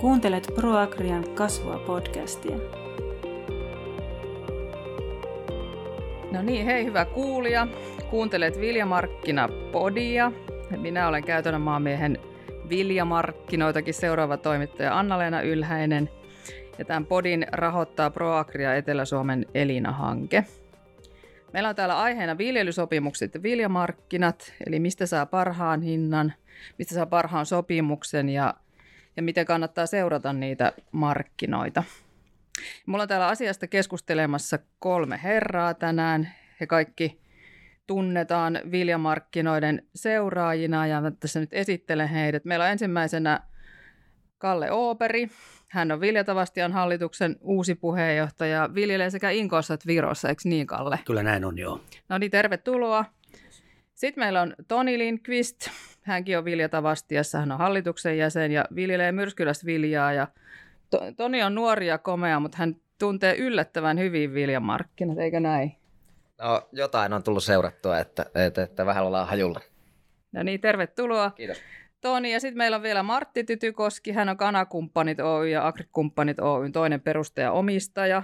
Kuuntelet ProAgrian kasvua podcastia. No niin, hei hyvä kuulija. Kuuntelet Viljamarkkina-podia. Minä olen käytännön maamiehen Viljamarkkinoitakin seuraava toimittaja Anna-Leena Ylhäinen. Ja tämän podin rahoittaa ProAgria Etelä-Suomen Elina-hanke. Meillä on täällä aiheena viljelysopimukset ja viljamarkkinat, eli mistä saa parhaan hinnan, mistä saa parhaan sopimuksen ja, ja miten kannattaa seurata niitä markkinoita. Mulla on täällä asiasta keskustelemassa kolme herraa tänään. He kaikki tunnetaan viljamarkkinoiden seuraajina ja mä tässä nyt esittelen heidät. Meillä on ensimmäisenä Kalle Ooperi. Hän on Viljatavastian hallituksen uusi puheenjohtaja. Viljelee sekä Inkossa että Virossa, eikö niin Kalle? Kyllä näin on, joo. No niin, tervetuloa. Sitten meillä on Toni Lindqvist. Hänkin on Viljatavastiassa, hän on hallituksen jäsen ja viljelee myrskylästä viljaa. Ja Toni on nuori ja komea, mutta hän tuntee yllättävän hyvin viljamarkkinat, eikö näin? No jotain on tullut seurattua, että, että, että vähän ollaan hajulla. No niin, tervetuloa. Kiitos. Toni, ja sitten meillä on vielä Martti Tytykoski, hän on Kanakumppanit Oy ja Agrikumppanit Oyn toinen perustaja omistaja.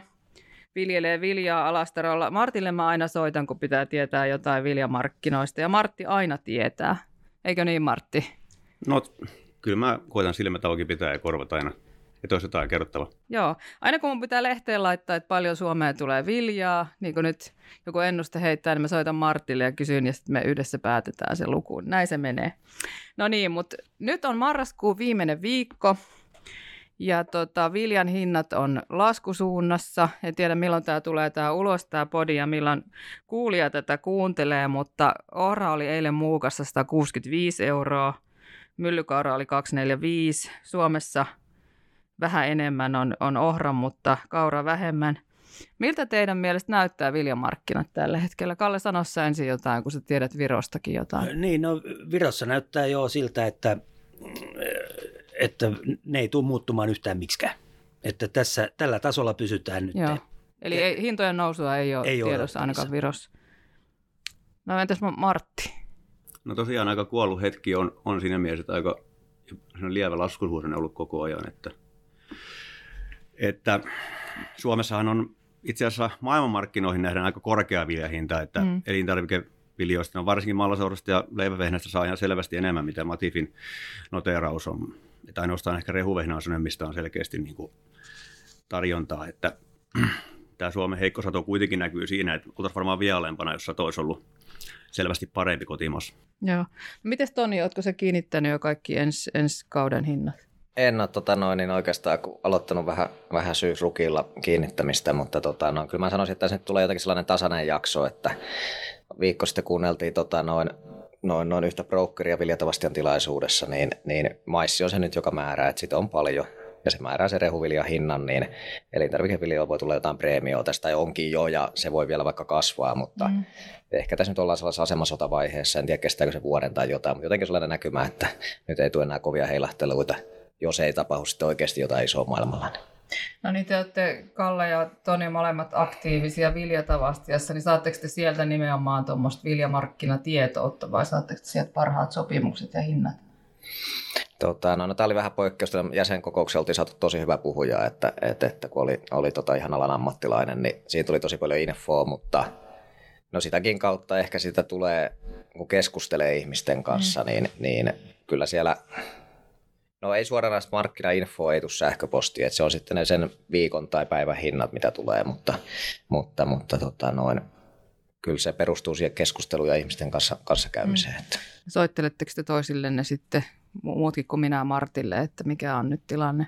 Viljelee viljaa Alastarolla. Martille mä aina soitan, kun pitää tietää jotain viljamarkkinoista, ja Martti aina tietää. Eikö niin, Martti? No, kyllä mä koitan silmät auki pitää ja korvat aina että olisi jotain kerrottavaa. Joo, aina kun mun pitää lehteen laittaa, että paljon Suomeen tulee viljaa, niin kuin nyt joku ennuste heittää, niin mä soitan Martille ja kysyn, ja sitten me yhdessä päätetään se luku. Näin se menee. No niin, mutta nyt on marraskuun viimeinen viikko, ja tota, viljan hinnat on laskusuunnassa. En tiedä, milloin tämä tulee tämä ulos, tämä podi, ja milloin kuulija tätä kuuntelee, mutta ohra oli eilen muukassa 165 euroa, myllykaura oli 245, Suomessa – vähän enemmän on, on ohra, mutta kaura vähemmän. Miltä teidän mielestä näyttää viljamarkkinat tällä hetkellä? Kalle, sanossa ensin jotain, kun sä tiedät Virostakin jotain. Niin, no Virossa näyttää jo siltä, että, että ne ei tule muuttumaan yhtään miksikään. Että tässä, tällä tasolla pysytään nyt. Joo. Eli ei, hintojen nousua ei ole ei tiedossa ole ainakaan Virossa. No entäs Martti? No tosiaan aika kuollut hetki on, on siinä mielessä, että aika lievä laskusuhde on ollut koko ajan, että – että Suomessahan on itse asiassa maailmanmarkkinoihin nähdään aika korkea viljahinta, että mm. elintarvikeviljoista, no varsinkin mallasaurasta ja leivävehnästä saa ihan selvästi enemmän, mitä Matifin noteraus on. Että ainoastaan ehkä rehuvehnä on sellainen, mistä on selkeästi niin kuin tarjontaa, että tämä Suomen heikko sato kuitenkin näkyy siinä, että oltaisiin varmaan vielä alempana, jos sato olisi ollut selvästi parempi kotimassa. Joo. No Miten Toni, oletko se kiinnittänyt jo kaikki ensi, ensi kauden hinnat? En ole tota noin, niin oikeastaan aloittanut vähän, vähän syysrukilla kiinnittämistä, mutta tota, no, kyllä mä sanoisin, että nyt tulee jotenkin sellainen tasainen jakso, että viikko sitten kuunneltiin tota, noin, noin, noin yhtä brokeria Viljatavastian tilaisuudessa, niin, niin maissi on se nyt, joka määrää, että sitä on paljon ja se määrää se rehuviljan hinnan, niin elintarvikeviljoilla voi tulla jotain preemioa tästä, tai onkin jo, ja se voi vielä vaikka kasvaa, mutta mm. ehkä tässä nyt ollaan sellaisessa asemasotavaiheessa, en tiedä kestääkö se vuoden tai jotain, mutta jotenkin sellainen näkymä, että nyt ei tule enää kovia heilahteluita jos ei tapahdu sitten oikeasti jotain isoa maailmalla. No niin, te olette Kalle ja Toni molemmat aktiivisia viljatavastiassa, niin saatteko te sieltä nimenomaan tuommoista viljamarkkinatietoutta vai saatteko te sieltä parhaat sopimukset ja hinnat? Tota, no, no, tämä oli vähän poikkeusta. Jäsenkokouksia oltiin saatu tosi hyvä puhuja, että, että, että kun oli, oli tota ihan alan ammattilainen, niin siitä tuli tosi paljon infoa, mutta no sitäkin kautta ehkä sitä tulee, kun keskustelee ihmisten kanssa, mm. niin, niin kyllä siellä No ei suoranaista markkinainfoa, ei tule sähköpostia, että se on sitten ne sen viikon tai päivän hinnat, mitä tulee, mutta, mutta, mutta tota noin, kyllä se perustuu siihen keskusteluun ja ihmisten kanssa, kanssa käymiseen. Mm. Soitteletteko te toisillenne sitten, muutkin kuin minä Martille, että mikä on nyt tilanne?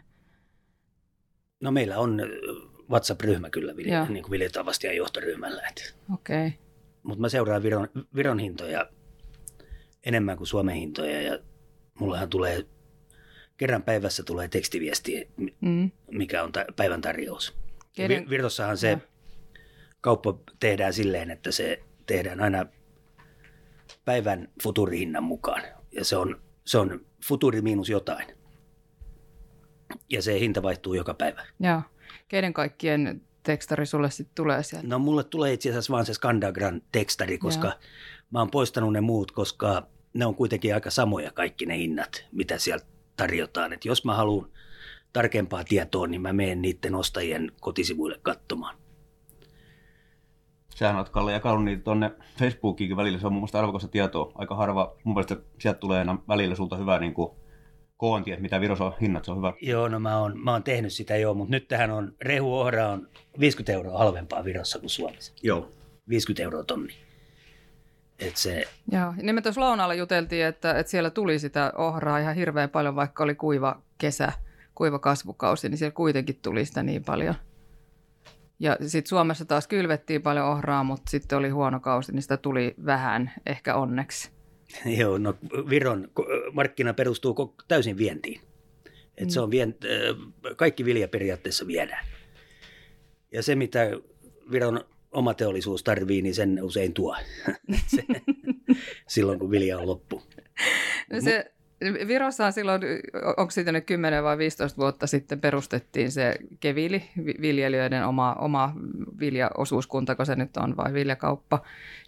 No meillä on WhatsApp-ryhmä kyllä vilja, niin kuin Viljatavasti ja johtoryhmällä. Okei. Okay. Mutta mä seuraan Viron, Viron hintoja enemmän kuin Suomen hintoja ja mullahan tulee kerran päivässä tulee tekstiviesti, mm. mikä on ta- päivän tarjous. Kenen... Virtossahan se ja. kauppa tehdään silleen, että se tehdään aina päivän futurihinnan mukaan. Ja se on, se on futuri miinus jotain. Ja se hinta vaihtuu joka päivä. Joo. Keiden kaikkien tekstari sulle sitten tulee sieltä? No mulle tulee itse asiassa vaan se Skandagran tekstari, koska Joo. mä oon poistanut ne muut, koska ne on kuitenkin aika samoja kaikki ne hinnat, mitä sieltä tarjotaan. Että jos mä haluan tarkempaa tietoa, niin mä menen niiden ostajien kotisivuille katsomaan. Sähän oot Kalle jakanut niitä tuonne Facebookiinkin välillä, se on mun mielestä arvokasta tietoa. Aika harva, mun mielestä sieltä tulee aina välillä sulta hyvä niin kuin, koonti, että mitä Virossa on hinnat, se on hyvä. Joo, no mä oon, mä oon tehnyt sitä jo, mutta nyt tähän on, rehuohra on 50 euroa halvempaa Virossa kuin Suomessa. Joo. 50 euroa tonni. Et se... Joo, niin me tuossa lounaalla juteltiin, että, että siellä tuli sitä ohraa ihan hirveän paljon, vaikka oli kuiva kesä, kuiva kasvukausi, niin siellä kuitenkin tuli sitä niin paljon. Ja sitten Suomessa taas kylvettiin paljon ohraa, mutta sitten oli huono kausi, niin sitä tuli vähän, ehkä onneksi. Joo, no Viron markkina perustuu täysin vientiin. Et se on vien, kaikki vilja periaatteessa viedään. Ja se, mitä Viron oma teollisuus tarvii, niin sen usein tuo se, silloin, kun vilja on loppu. No se, Virossa silloin, onko siitä nyt 10 vai 15 vuotta sitten perustettiin se Kevili, viljelijöiden oma, oma viljaosuuskunta, kun se nyt on, vai viljakauppa.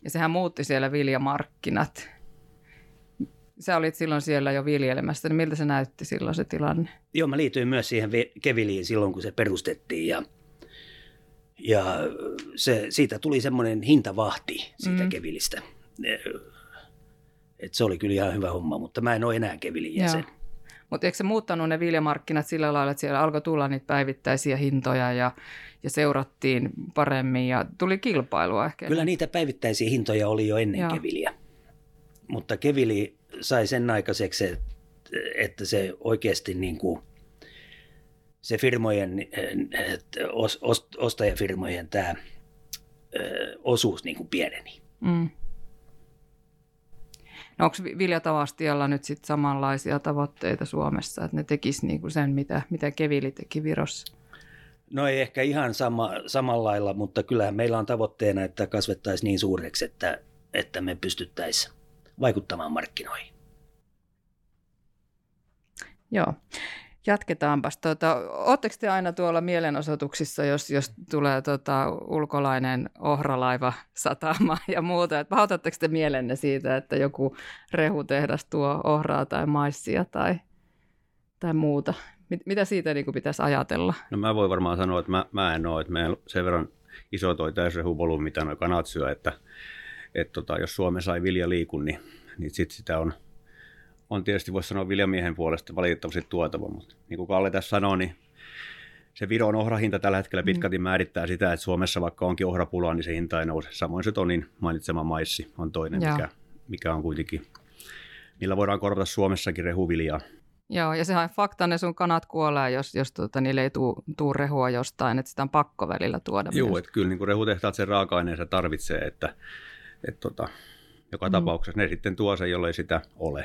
Ja sehän muutti siellä viljamarkkinat. Sä olit silloin siellä jo viljelemässä, niin miltä se näytti silloin se tilanne? Joo, mä liityin myös siihen Keviliin silloin, kun se perustettiin ja ja se, siitä tuli semmoinen hintavahti siitä mm. Kevilistä. Et se oli kyllä ihan hyvä homma, mutta mä en ole enää Kevilin jäsen. Mutta eikö se muuttanut ne viljamarkkinat sillä lailla, että siellä alkoi tulla niitä päivittäisiä hintoja ja, ja seurattiin paremmin ja tuli kilpailua ehkä? Kyllä niitä päivittäisiä hintoja oli jo ennen Joo. Keviliä. Mutta Kevili sai sen aikaiseksi, että se oikeasti niin kuin se firmojen, ostajafirmojen tämä osuus niin kuin pieneni. Mm. No onko Viljatavastialla nyt sitten samanlaisia tavoitteita Suomessa, että ne tekisivät niin sen, mitä, mitä Kevili teki Virossa? No ei ehkä ihan sama, samalla lailla, mutta kyllähän meillä on tavoitteena, että kasvettaisiin niin suureksi, että, että me pystyttäisiin vaikuttamaan markkinoihin. Joo. Jatketaanpas. Tuota, Oletteko te aina tuolla mielenosoituksissa, jos, jos tulee tota, ulkolainen ohralaiva satama ja muuta? Et pahoitatteko te mielenne siitä, että joku rehutehdas tuo ohraa tai maissia tai, tai muuta? Mit, mitä siitä niin pitäisi ajatella? No mä voin varmaan sanoa, että mä, mä en ole. Että meillä sen verran iso toi täysrehuvolyymi, mitä nuo kanat syö, että, että tota, jos Suomessa sai vilja liikun, niin, niin sit sitä on – on tietysti, voisi sanoa viljamiehen puolesta valitettavasti tuotava, mutta niin kuin Kalle tässä sanoi, niin se Viron ohrahinta tällä hetkellä mm. pitkälti määrittää sitä, että Suomessa vaikka onkin ohrapula, niin se hinta ei nouse. Samoin se Tonin mainitsema maissi on toinen, mikä, mikä on kuitenkin, millä voidaan korvata Suomessakin rehuviljaa. Joo, ja sehän on fakta, ne sun kanat kuolee, jos, jos tuota, niille ei tule rehua jostain, että sitä on pakko välillä tuoda. Joo, että kyllä niin kuin rehutehtaat sen raaka-aineensa tarvitsee, että, että tota, joka mm. tapauksessa ne sitten tuo sen, jollei sitä ole.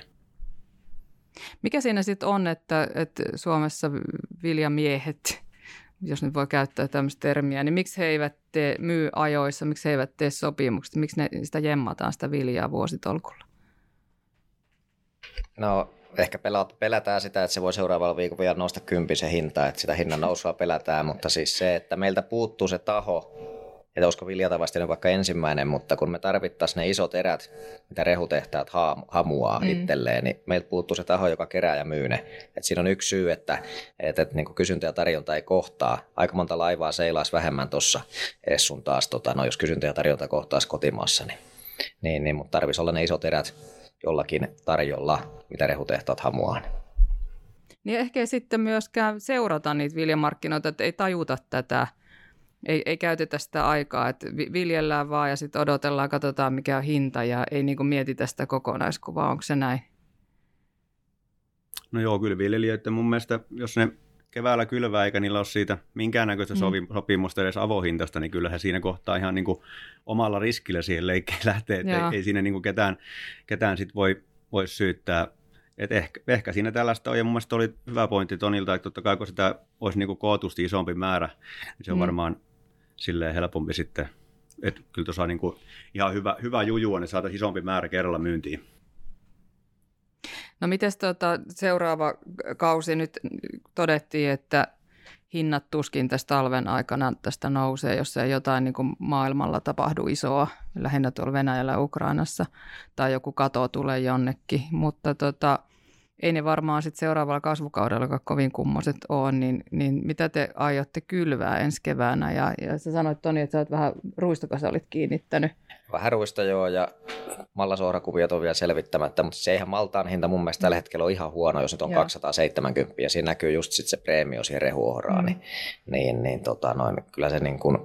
Mikä siinä sitten on, että, että Suomessa viljamiehet, jos nyt voi käyttää tämmöistä termiä, niin miksi he eivät tee, myy ajoissa, miksi he eivät tee sopimuksia, miksi ne, sitä jemmataan sitä viljaa vuositolkulla? No ehkä pelätään sitä, että se voi seuraavalla viikolla vielä nousta kympisen hintaa, että sitä hinnan nousua pelätään, mutta siis se, että meiltä puuttuu se taho, että olisiko viljatavasti vaikka ensimmäinen, mutta kun me tarvittaisiin ne isot erät, mitä rehutehtaat hamuaa mm. itselleen, niin meiltä puuttuu se taho, joka kerää ja myy ne. Et siinä on yksi syy, että, että, että niin kysyntä ja tarjonta ei kohtaa. Aika monta laivaa seilaisi vähemmän tuossa sun taas, tota, no jos kysyntä ja tarjonta kohtaisi kotimaassa, niin, niin, niin mutta tarvitsisi olla ne isot erät jollakin tarjolla, mitä rehutehtaat hamuaa. Niin ehkä ei sitten myöskään seurata niitä viljamarkkinoita, että ei tajuta tätä – ei, ei käytetä sitä aikaa, että viljellään vaan ja sitten odotellaan, katsotaan mikä on hinta ja ei niin mietitä sitä kokonaiskuvaa. Onko se näin? No joo, kyllä viljelijöiden mun mielestä, jos ne keväällä kylvää eikä niillä ole siitä minkäännäköistä mm. sopimusta edes avohintasta, niin kyllähän siinä kohtaa ihan niin kuin omalla riskillä siihen leikkeen lähtee, että ei, ei siinä niin kuin ketään, ketään sit voi, voi syyttää. Et ehkä, ehkä siinä tällaista on, ja mun mielestä oli hyvä pointti Tonilta, että totta kai kun sitä olisi niin kuin kootusti isompi määrä, niin se on mm. varmaan silleen helpompi sitten, että kyllä tuossa on niin kuin ihan hyvä, hyvä juju, niin saataisiin isompi määrä kerralla myyntiin. No miten tuota, seuraava kausi nyt todettiin, että hinnat tuskin tästä talven aikana tästä nousee, jos ei jotain niin kuin maailmalla tapahdu isoa, lähinnä tuolla Venäjällä Ukrainassa, tai joku kato tulee jonnekin. Mutta tota, ei ne varmaan sitten seuraavalla kasvukaudella kovin kummoset ole, niin, niin mitä te aiotte kylvää ensi keväänä? Ja, ja sä sanoit Toni, että sä oot vähän ruistokasa olit kiinnittänyt. Vähän ruista joo ja mallasohrakuviot on vielä selvittämättä, mutta se eihän maltaan hinta mun mielestä tällä hetkellä on ihan huono, jos nyt on joo. 270 ja siinä näkyy just sit se preemio siihen rehuohraan, mm. niin, niin, niin tota, noin, kyllä se niin kuin,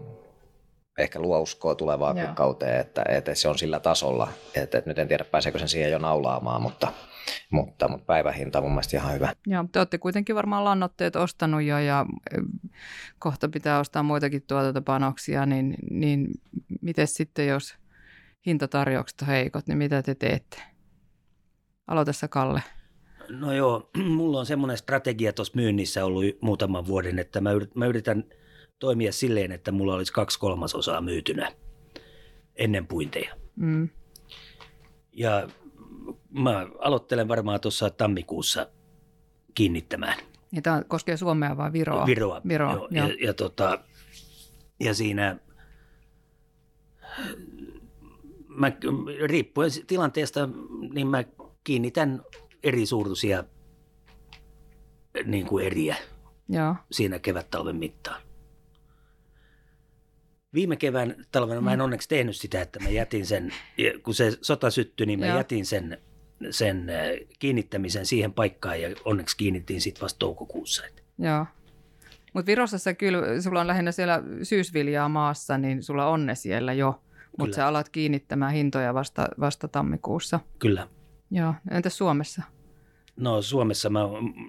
ehkä luo uskoa tulevaan Joo. kauteen, että, että se on sillä tasolla. Että, että nyt en tiedä, pääseekö sen siihen jo naulaamaan, mutta, mutta, mutta päivähinta on mun mielestä ihan hyvä. Joo, te olette kuitenkin varmaan lannoitteet ostanut jo ja kohta pitää ostaa muitakin tuotantopanoksia, niin, niin miten sitten, jos hintatarjoukset on heikot, niin mitä te teette? Aloitessa Kalle. No joo, mulla on semmoinen strategia tuossa myynnissä ollut muutaman vuoden, että mä yritän – toimia silleen, että mulla olisi kaksi kolmasosaa myytynä ennen puinteja. Mm. Ja mä aloittelen varmaan tuossa tammikuussa kiinnittämään. Ja tämä koskee Suomea vai Viroa? Viroa, Viroa joo. joo. Ja, ja, tota, ja siinä mä, riippuen tilanteesta, niin mä kiinnitän eri suuruisia niin kuin eriä Joo. siinä kevät-talven mittaan. Viime kevään talvena mä en mm. onneksi tehnyt sitä, että mä jätin sen, kun se sota syttyi, niin mä Joo. jätin sen, sen äh, kiinnittämisen siihen paikkaan ja onneksi kiinnittiin sitten vasta toukokuussa. Joo. Mutta Virossa kyllä, sulla on lähinnä siellä syysviljaa maassa, niin sulla on ne siellä jo. Mutta sä alat kiinnittämään hintoja vasta, vasta tammikuussa. Kyllä. Joo. Entäs Suomessa? No Suomessa mä,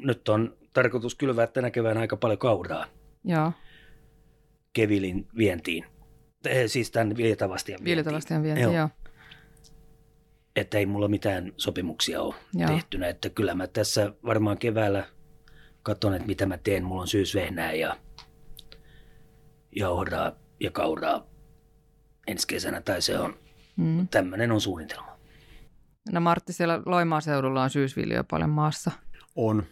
nyt on tarkoitus kylvää tänä keväänä aika paljon kauraa. Joo. Kevilin vientiin. Eh, siis tämän Viljatavastian vientiin. Viljatavastian vientiin, joo. joo. Että ei mulla mitään sopimuksia ole joo. tehtynä. Että kyllä mä tässä varmaan keväällä katson, että mitä mä teen. Mulla on syysvehnää ja, ja ohraa ja kauraa ensi kesänä. Tai se on, mm. tämmöinen on suunnitelma. No Martti, siellä Loimaa-seudulla on syysviljoja paljon maassa. On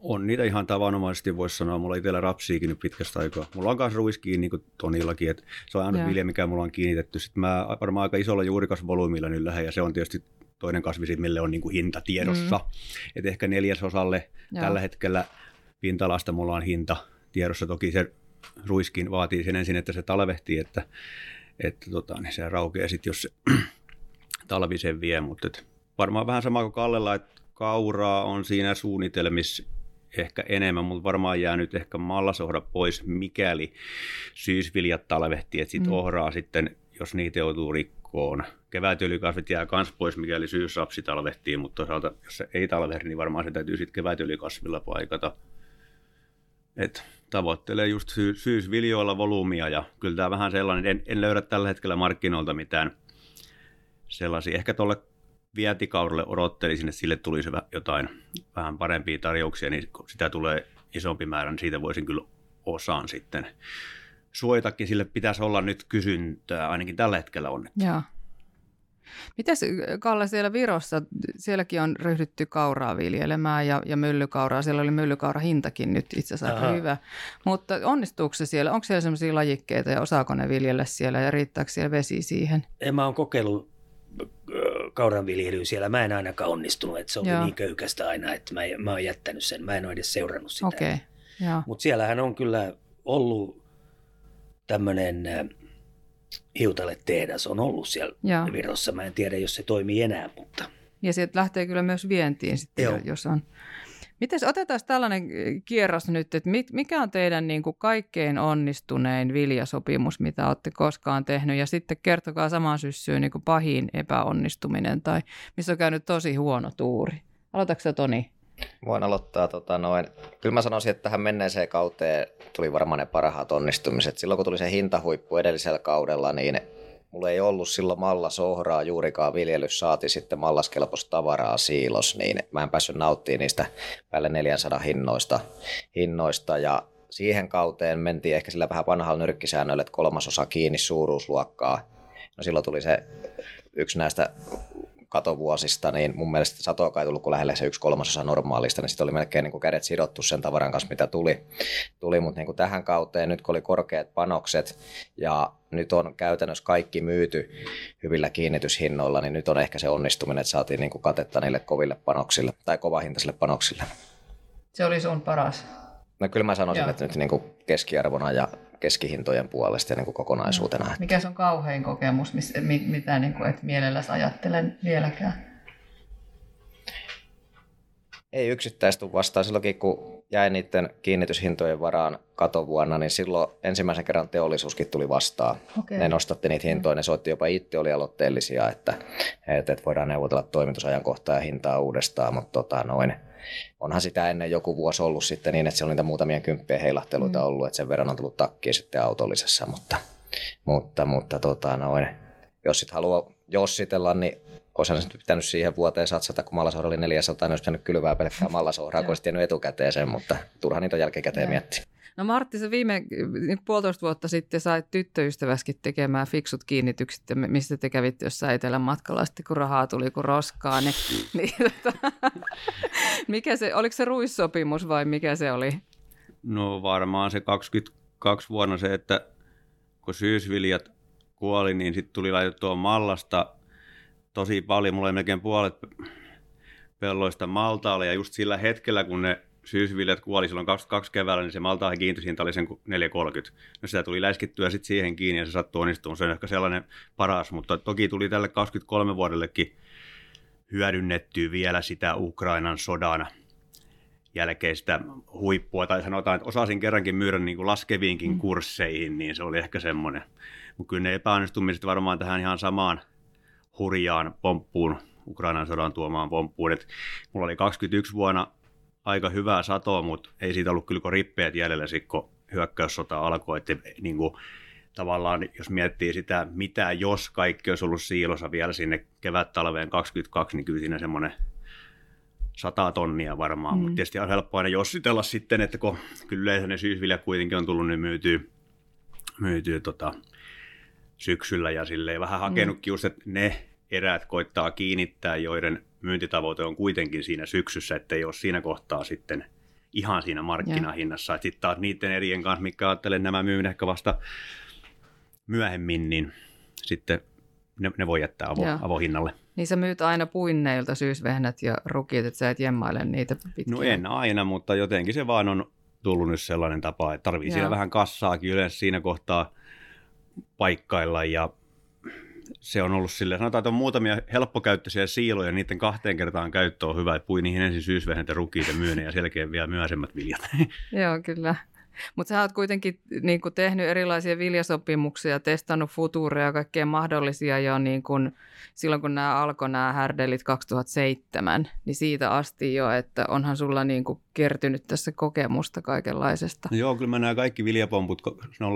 on niitä ihan tavanomaisesti, voisi sanoa. Mulla itsellä rapsiikin nyt pitkästä aikaa. Mulla on myös ruiskiin niin kuin Tonillakin, että se on ainut vilja, mikä mulla on kiinnitetty. Sitten mä varmaan aika isolla juurikasvolyymilla nyt lähden, ja se on tietysti toinen kasvisi, mille on niin kuin hinta tiedossa. Mm. Et ehkä neljäsosalle Joo. tällä hetkellä pintalasta mulla on hinta tiedossa. Toki se ruiskin vaatii sen ensin, että se talvehtii, että, että tota, niin se raukeaa sitten, jos se talvi sen vie. Mutta varmaan vähän sama kuin Kallella, että kauraa on siinä suunnitelmissa ehkä enemmän, mutta varmaan jää nyt ehkä mallasohra pois, mikäli syysviljat talvehtii, että sitten mm. ohraa sitten, jos niitä joutuu rikkoon. Kevätylikasvit jää myös pois, mikäli syysrapsi talvehtii, mutta toisaalta jos se ei talvehdi, niin varmaan se täytyy sitten kevätylikasvilla paikata. Et tavoittelee just sy- syysviljoilla volyymia ja kyllä tämä vähän sellainen, en, en löydä tällä hetkellä markkinoilta mitään sellaisia. Ehkä tuolle vientikaudelle odottelisin, että sille tulisi jotain vähän parempia tarjouksia, niin kun sitä tulee isompi määrä, niin siitä voisin kyllä osaan sitten suojatakin. Sille pitäisi olla nyt kysyntää, ainakin tällä hetkellä on. Joo. Mitäs Kalle siellä Virossa, sielläkin on ryhdytty kauraa viljelemään ja, ja myllykauraa. Siellä oli myllykaura hintakin nyt itse asiassa aika hyvä. Mutta onnistuuko se siellä? Onko siellä sellaisia lajikkeita ja osaako ne viljellä siellä ja riittääkö siellä vesi siihen? En mä oon kokeillut kauranviljelyyn siellä. Mä en ainakaan onnistunut, että se oli Joo. niin köykästä aina, että mä, mä oon jättänyt sen. Mä en ole edes seurannut sitä. Okay. Mutta siellähän on kyllä ollut tämmöinen äh, hiutale-tehdas on ollut siellä Joo. Virossa. Mä en tiedä, jos se toimii enää, mutta... Ja sieltä lähtee kyllä myös vientiin sitten, Joo. jos on Miten otetaan tällainen äh, kierros nyt, että mikä on teidän niin kuin kaikkein onnistunein viljasopimus, mitä olette koskaan tehnyt, ja sitten kertokaa samaan syssyyn niin kuin pahin epäonnistuminen tai missä on käynyt tosi huono tuuri. Aloitatko Toni? Voin aloittaa. Tota, noin. Kyllä mä sanoisin, että tähän menneeseen kauteen tuli varmaan ne parhaat onnistumiset. Silloin kun tuli se hintahuippu edellisellä kaudella, niin mulla ei ollut silloin mallasohraa juurikaan viljelys, saati sitten mallaskelpoista tavaraa siilos, niin mä en päässyt nauttimaan niistä päälle 400 hinnoista, hinnoista ja siihen kauteen mentiin ehkä sillä vähän vanhalla nyrkkisäännöllä, että kolmasosa kiinni suuruusluokkaa. No silloin tuli se yksi näistä katovuosista, niin mun mielestä satoa ei tullut kuin lähelle se yksi kolmasosa normaalista, niin sitten oli melkein niin kuin kädet sidottu sen tavaran kanssa, mitä tuli. tuli mutta niin kuin tähän kauteen, nyt kun oli korkeat panokset ja nyt on käytännössä kaikki myyty hyvillä kiinnityshinnoilla, niin nyt on ehkä se onnistuminen, että saatiin niin kuin katetta niille koville panoksille tai kovahintaisille panoksille. Se oli sun paras. No kyllä mä sanoisin, Joo. että nyt niin kuin keskiarvona ja keskihintojen puolesta ja niin kuin kokonaisuutena. Mikä se on kauhein kokemus, mitä niin kuin et mielelläsi ajattelen vieläkään? Ei yksittäistä vastaan. Silloinkin kun jäi niiden kiinnityshintojen varaan katovuonna, niin silloin ensimmäisen kerran teollisuuskin tuli vastaan. Okay. Ne nostatti niitä hintoja, ne soitti jopa itse, oli aloitteellisia, että, että voidaan neuvotella toimitusajankohtaa ja hintaa uudestaan, mutta tota, noin, onhan sitä ennen joku vuosi ollut sitten niin, että siellä on niitä muutamia kymppejä heilahteluita mm. ollut, että sen verran on tullut takkiin sitten autollisessa, mutta, mutta, mutta tota, noin, jos sitten haluaa jossitella, niin olisi nyt pitänyt siihen vuoteen satsata, kun mallasohra oli 400, niin olisi pitänyt kylvää pelkkää mallasohraa, kun olisi etukäteen sen, mutta turha niitä on jälkikäteen miettiä. No Martti, sä viime niin puolitoista vuotta sitten sait tyttöystäväskin tekemään fiksut kiinnitykset, mistä te kävitte jossain etelän matkalla, sitten kun rahaa tuli kuin roskaa. Niin, niin, tota, mikä se, oliko se ruissopimus vai mikä se oli? No varmaan se 22 vuonna se, että kun syysviljat kuoli, niin sitten tuli laitettua mallasta tosi paljon. Mulla oli melkein puolet pelloista maltaalle ja just sillä hetkellä, kun ne syysviljat kuoli silloin 22 keväällä, niin se maltaan kiintyshinta oli sen 4,30. No sitä tuli läskittyä sitten siihen kiinni ja se sattui onnistumaan. Se on ehkä sellainen paras, mutta toki tuli tälle 23 vuodellekin hyödynnettyä vielä sitä Ukrainan sodan jälkeistä huippua, tai sanotaan, että osasin kerrankin myydä niin kuin laskeviinkin mm. kursseihin, niin se oli ehkä semmoinen. Mutta kyllä ne epäonnistumiset varmaan tähän ihan samaan hurjaan pomppuun, Ukrainan sodan tuomaan pomppuun. Et mulla oli 21 vuonna aika hyvää satoa, mutta ei siitä ollut kyllä rippeet jäljellä, kun hyökkäyssota alkoi. Että niin kuin, tavallaan, jos miettii sitä, mitä jos kaikki olisi ollut siilossa vielä sinne kevät-talveen 22, niin kyllä siinä semmoinen sata tonnia varmaan, mm. mutta tietysti on helppo aina jossitella sitten, että kun kyllä yleensä ne syysviljat kuitenkin on tullut, niin myytyy, myytyy tota, syksyllä ja silleen vähän hakenutkin mm. just, että ne erät koittaa kiinnittää, joiden myyntitavoite on kuitenkin siinä syksyssä, että ei ole siinä kohtaa sitten ihan siinä markkinahinnassa. Sitten taas niiden erien kanssa, mikä ajattelen, nämä myyn ehkä vasta myöhemmin, niin sitten ne, ne voi jättää avo, avohinnalle. Niin sä myyt aina puinneilta syysvehnät ja rukit, että sä et jemmaile niitä pitkin. No en aina, mutta jotenkin se vaan on tullut nyt sellainen tapa, että tarvii siellä vähän kassaakin yleensä siinä kohtaa paikkailla ja se on ollut silleen, sanotaan, että on muutamia helppokäyttöisiä siiloja, niiden kahteen kertaan käyttö on hyvä, että pui niihin ensin syysvehnät ja rukit ja myyn ja selkeä vielä myöhäisemmät viljat. Joo, kyllä. Mutta sä oot kuitenkin niin kuin tehnyt erilaisia viljasopimuksia, testannut futuureja ja kaikkea mahdollisia jo niin kuin silloin, kun nämä alkoi nämä härdelit 2007, niin siitä asti jo, että onhan sulla niin kuin kertynyt tässä kokemusta kaikenlaisesta. No joo, kyllä mä nämä kaikki viljapomput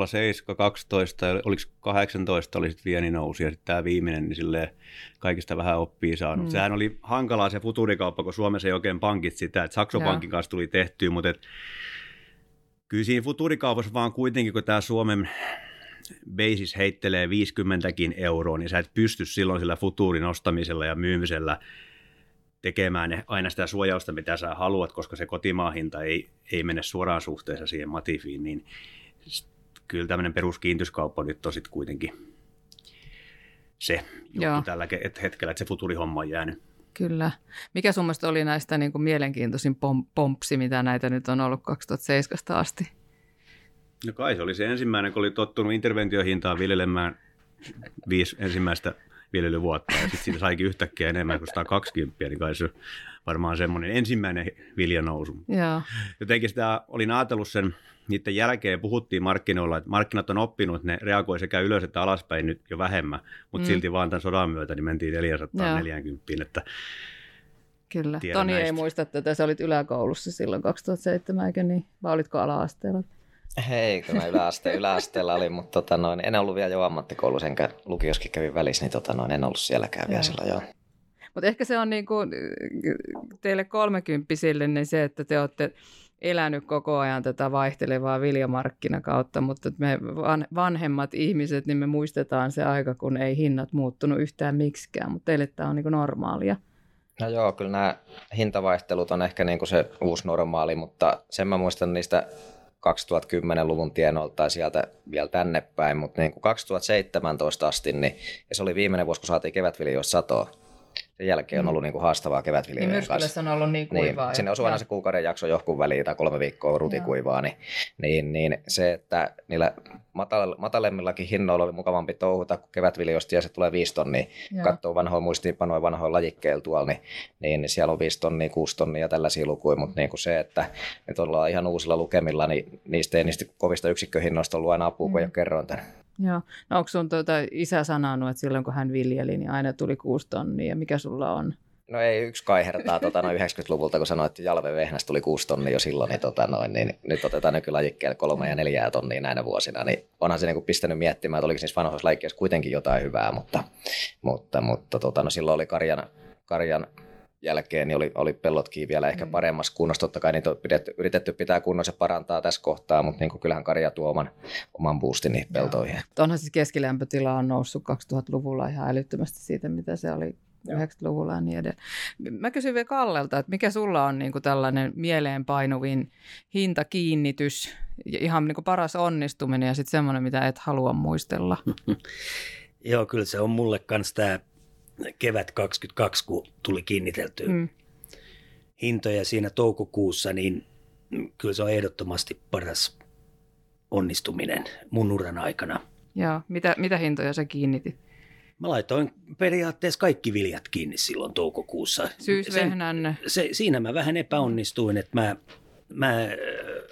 07, 12 ja oliko 18 oli sitten vieni nousi ja sitten tämä viimeinen, niin silleen kaikista vähän oppii saanut. Mm. Sehän oli hankalaa se futurikauppa, kun Suomessa ei oikein pankit sitä, että Sakso Pankin kanssa tuli tehtyä, mutta et kyllä siinä futurikaupassa vaan kuitenkin, kun tämä Suomen basis heittelee 50kin euroa, niin sä et pysty silloin sillä futuurin ostamisella ja myymisellä tekemään aina sitä suojausta, mitä sä haluat, koska se kotimaahinta ei, ei mene suoraan suhteessa siihen matifiin, niin kyllä tämmöinen peruskiintyskauppa nyt on sitten kuitenkin se juttu tällä hetkellä, että se futurihomma on jäänyt Kyllä. Mikä sun mielestä oli näistä niin kuin mielenkiintoisin pom- pompsi, mitä näitä nyt on ollut 2007 asti? No kai se oli se ensimmäinen, kun oli tottunut interventiohintaan viljelemään viisi ensimmäistä viljelyvuotta ja sitten siitä saikin yhtäkkiä enemmän kuin 120, niin kai se varmaan semmoinen ensimmäinen viljanousu. Joo. Jotenkin sitä olin ajatellut sen niiden jälkeen puhuttiin markkinoilla, että markkinat on oppinut, että ne reagoi sekä ylös että alaspäin nyt jo vähemmän, mutta mm. silti vaan tämän sodan myötä niin mentiin 440. Että Kyllä. Toni näistä. ei muista tätä, sä olit yläkoulussa silloin 2007, eikö niin? Vai olitko ala-asteella? Hei, kun mä yläaste, yläasteella olin, mutta tota noin, en ollut vielä jo ammattikoulussa, enkä lukioskin kävin välissä, niin tota noin, en ollut sielläkään vielä silloin joo. Mutta ehkä se on niin kuin teille kolmekymppisille niin se, että te olette elänyt koko ajan tätä vaihtelevaa viljamarkkinakautta, mutta me vanhemmat ihmiset, niin me muistetaan se aika, kun ei hinnat muuttunut yhtään miksikään, mutta teille tämä on niin normaalia. No joo, kyllä nämä hintavaihtelut on ehkä niin kuin se uusi normaali, mutta sen mä muistan niistä 2010-luvun tienoilta tai sieltä vielä tänne päin, mutta niin kuin 2017 asti, niin, ja se oli viimeinen vuosi, kun saatiin kevätviljoista satoa, sen jälkeen on mm. ollut niin kuin haastavaa kevätviljojen niin kanssa. on ollut niin, niin kuivaa. Niin, sinne osuu aina se kuukauden jakso johonkin väliin tai kolme viikkoa rutikuivaa, niin, niin, niin, se, että niillä matal- matalemmillakin hinnoilla oli mukavampi touhuta kuin kevätviljoista ja se tulee viisi tonnia. Kun katsoo vanhoja muistiinpanoja vanhoja lajikkeilla tuolla, niin, niin, niin, siellä on viisi tonnia, kuusi tonnia ja tällaisia lukuja, mutta niin kuin se, että nyt ollaan ihan uusilla lukemilla, niin niistä ei niistä kovista yksikköhinnoista ollut aina apua, kun mm. jo kerroin tämän. Joo. No onko sun tuota isä sanonut, että silloin kun hän viljeli, niin aina tuli kuusi tonnia, ja mikä sulla on? No ei yksi kaihertaa tota, noin 90-luvulta, kun sanoit, että Jalve Vehnäs tuli kuusi tonnia jo silloin, niin, tota, noin, niin nyt otetaan nykylajikkeelle kolme ja neljää tonnia näinä vuosina, niin onhan se niin pistänyt miettimään, että oliko niissä vanhoissa lajikkeissa kuitenkin jotain hyvää, mutta, mutta, mutta tota, no, silloin oli karjan, karjan jälkeen niin oli, oli pellotkin vielä ehkä mm. paremmassa kunnossa. Totta kai niitä on pidetty, yritetty pitää kunnossa ja parantaa tässä kohtaa, mutta niin kuin kyllähän karja tuo oman, oman boostin niihin peltoihin. Onhan siis keskilämpötila on noussut 2000-luvulla ihan älyttömästi siitä, mitä se oli 90-luvulla ja niin edelleen. Mä kysyn vielä Kallelta, että mikä sulla on niin kuin tällainen mieleenpainuvin hintakiinnitys, ihan niin kuin paras onnistuminen ja sitten semmoinen, mitä et halua muistella? Joo, kyllä se on mulle kanssa tämä kevät 22, kun tuli kiinniteltyä mm. hintoja siinä toukokuussa, niin kyllä se on ehdottomasti paras onnistuminen mun uran aikana. Joo, mitä, mitä hintoja sä kiinnitit? Mä laitoin periaatteessa kaikki viljat kiinni silloin toukokuussa. Syysvehnän. Se, siinä mä vähän epäonnistuin, että mä, mä